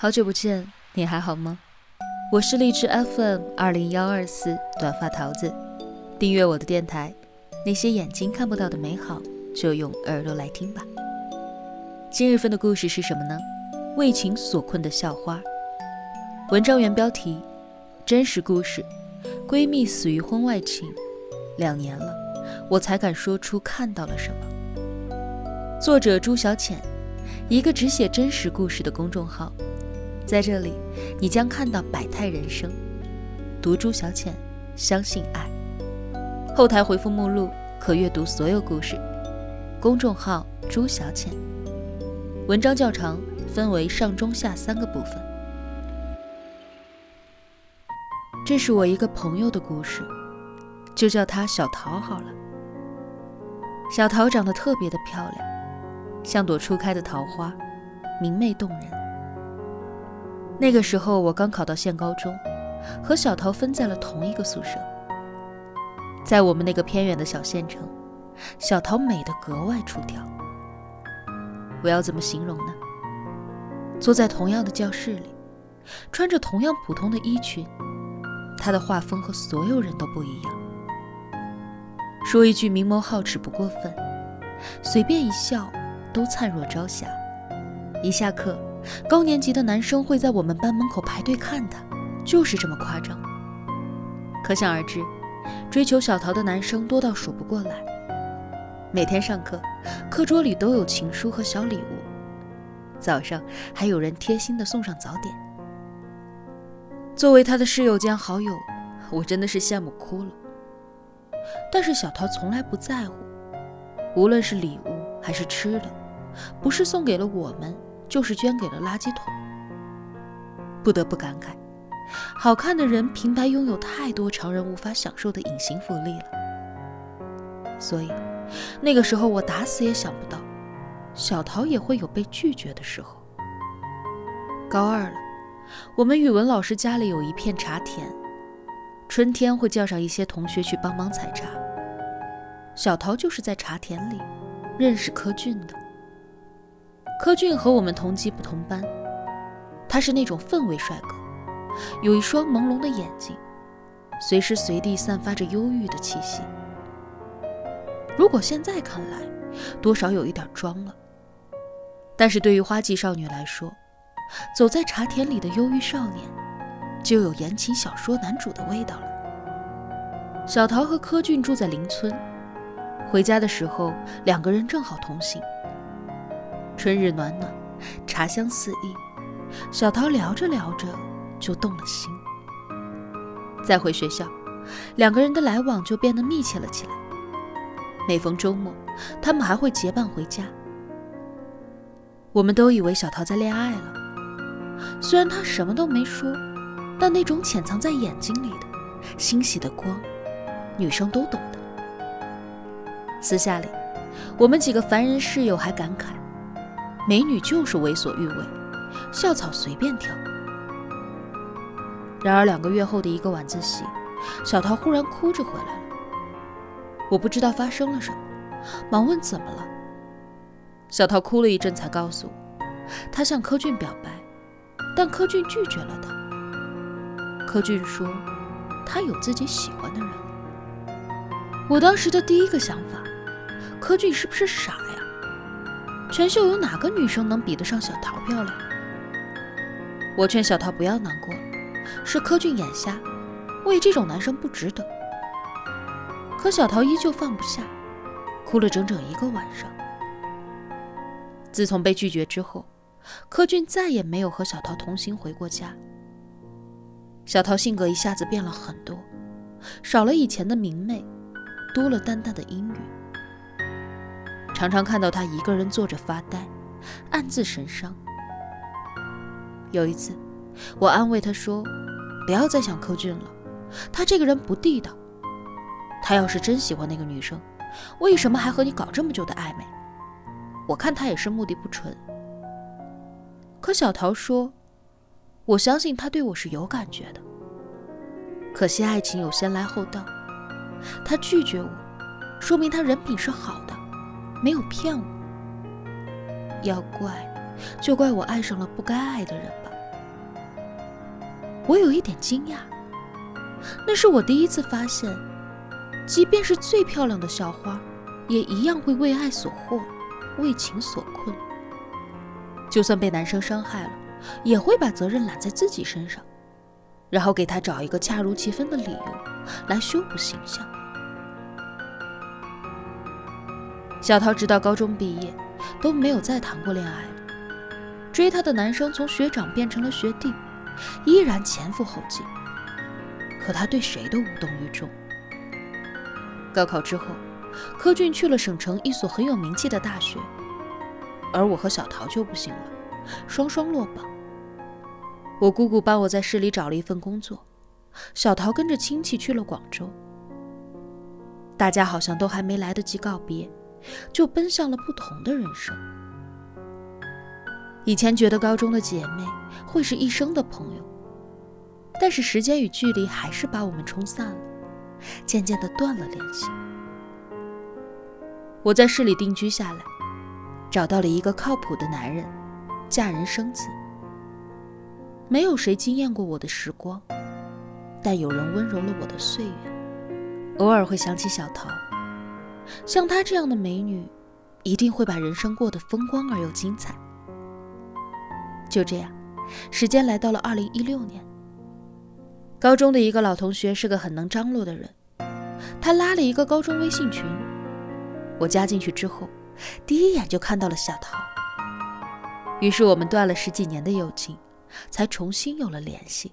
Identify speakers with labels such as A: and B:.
A: 好久不见，你还好吗？我是荔枝 FM 二零幺二四短发桃子，订阅我的电台，那些眼睛看不到的美好，就用耳朵来听吧。今日份的故事是什么呢？为情所困的校花。文章原标题：真实故事，闺蜜死于婚外情，两年了，我才敢说出看到了什么。作者朱小浅，一个只写真实故事的公众号。在这里，你将看到百态人生。读朱小浅，相信爱。后台回复目录可阅读所有故事。公众号朱小浅。文章较长，分为上中下三个部分。这是我一个朋友的故事，就叫她小桃好了。小桃长得特别的漂亮，像朵初开的桃花，明媚动人。那个时候我刚考到县高中，和小桃分在了同一个宿舍。在我们那个偏远的小县城，小桃美得格外出挑。我要怎么形容呢？坐在同样的教室里，穿着同样普通的衣裙，她的画风和所有人都不一样。说一句明眸皓齿不过分，随便一笑都灿若朝霞。一下课。高年级的男生会在我们班门口排队看她，就是这么夸张。可想而知，追求小桃的男生多到数不过来。每天上课，课桌里都有情书和小礼物，早上还有人贴心的送上早点。作为他的室友兼好友，我真的是羡慕哭了。但是小桃从来不在乎，无论是礼物还是吃的，不是送给了我们。就是捐给了垃圾桶。不得不感慨，好看的人平白拥有太多常人无法享受的隐形福利了。所以，那个时候我打死也想不到，小桃也会有被拒绝的时候。高二了，我们语文老师家里有一片茶田，春天会叫上一些同学去帮忙采茶。小桃就是在茶田里认识柯俊的。柯俊和我们同级不同班，他是那种氛围帅哥，有一双朦胧的眼睛，随时随地散发着忧郁的气息。如果现在看来，多少有一点装了。但是对于花季少女来说，走在茶田里的忧郁少年，就有言情小说男主的味道了。小桃和柯俊住在邻村，回家的时候，两个人正好同行。春日暖暖，茶香四溢。小桃聊着聊着就动了心。再回学校，两个人的来往就变得密切了起来。每逢周末，他们还会结伴回家。我们都以为小桃在恋爱了，虽然她什么都没说，但那种潜藏在眼睛里的欣喜的光，女生都懂的。私下里，我们几个凡人室友还感慨。美女就是为所欲为，校草随便挑。然而两个月后的一个晚自习，小桃忽然哭着回来了。我不知道发生了什么，忙问怎么了。小桃哭了一阵，才告诉我，她向柯俊表白，但柯俊拒绝了她。柯俊说，他有自己喜欢的人。我当时的第一个想法，柯俊是不是傻呀？全校有哪个女生能比得上小桃漂亮？我劝小桃不要难过，是柯俊眼瞎，为这种男生不值得。可小桃依旧放不下，哭了整整一个晚上。自从被拒绝之后，柯俊再也没有和小桃同行回过家。小桃性格一下子变了很多，少了以前的明媚，多了淡淡的阴郁。常常看到他一个人坐着发呆，暗自神伤。有一次，我安慰他说：“不要再想柯俊了，他这个人不地道。他要是真喜欢那个女生，为什么还和你搞这么久的暧昧？我看他也是目的不纯。”可小桃说：“我相信他对我是有感觉的，可惜爱情有先来后到，他拒绝我，说明他人品是好的。”没有骗我，要怪就怪我爱上了不该爱的人吧。我有一点惊讶，那是我第一次发现，即便是最漂亮的校花，也一样会为爱所惑，为情所困。就算被男生伤害了，也会把责任揽在自己身上，然后给他找一个恰如其分的理由来修补形象。小桃直到高中毕业都没有再谈过恋爱，追她的男生从学长变成了学弟，依然前赴后继，可他对谁都无动于衷。高考之后，柯俊去了省城一所很有名气的大学。而我和小桃就不行了，双双落榜。我姑姑帮我在市里找了一份工作，小桃跟着亲戚去了广州。大家好像都还没来得及告别，就奔向了不同的人生。以前觉得高中的姐妹会是一生的朋友，但是时间与距离还是把我们冲散了，渐渐的断了联系。我在市里定居下来。找到了一个靠谱的男人，嫁人生子。没有谁惊艳过我的时光，但有人温柔了我的岁月。偶尔会想起小桃，像她这样的美女，一定会把人生过得风光而又精彩。就这样，时间来到了二零一六年。高中的一个老同学是个很能张罗的人，他拉了一个高中微信群，我加进去之后。第一眼就看到了小桃，于是我们断了十几年的友情，才重新有了联系。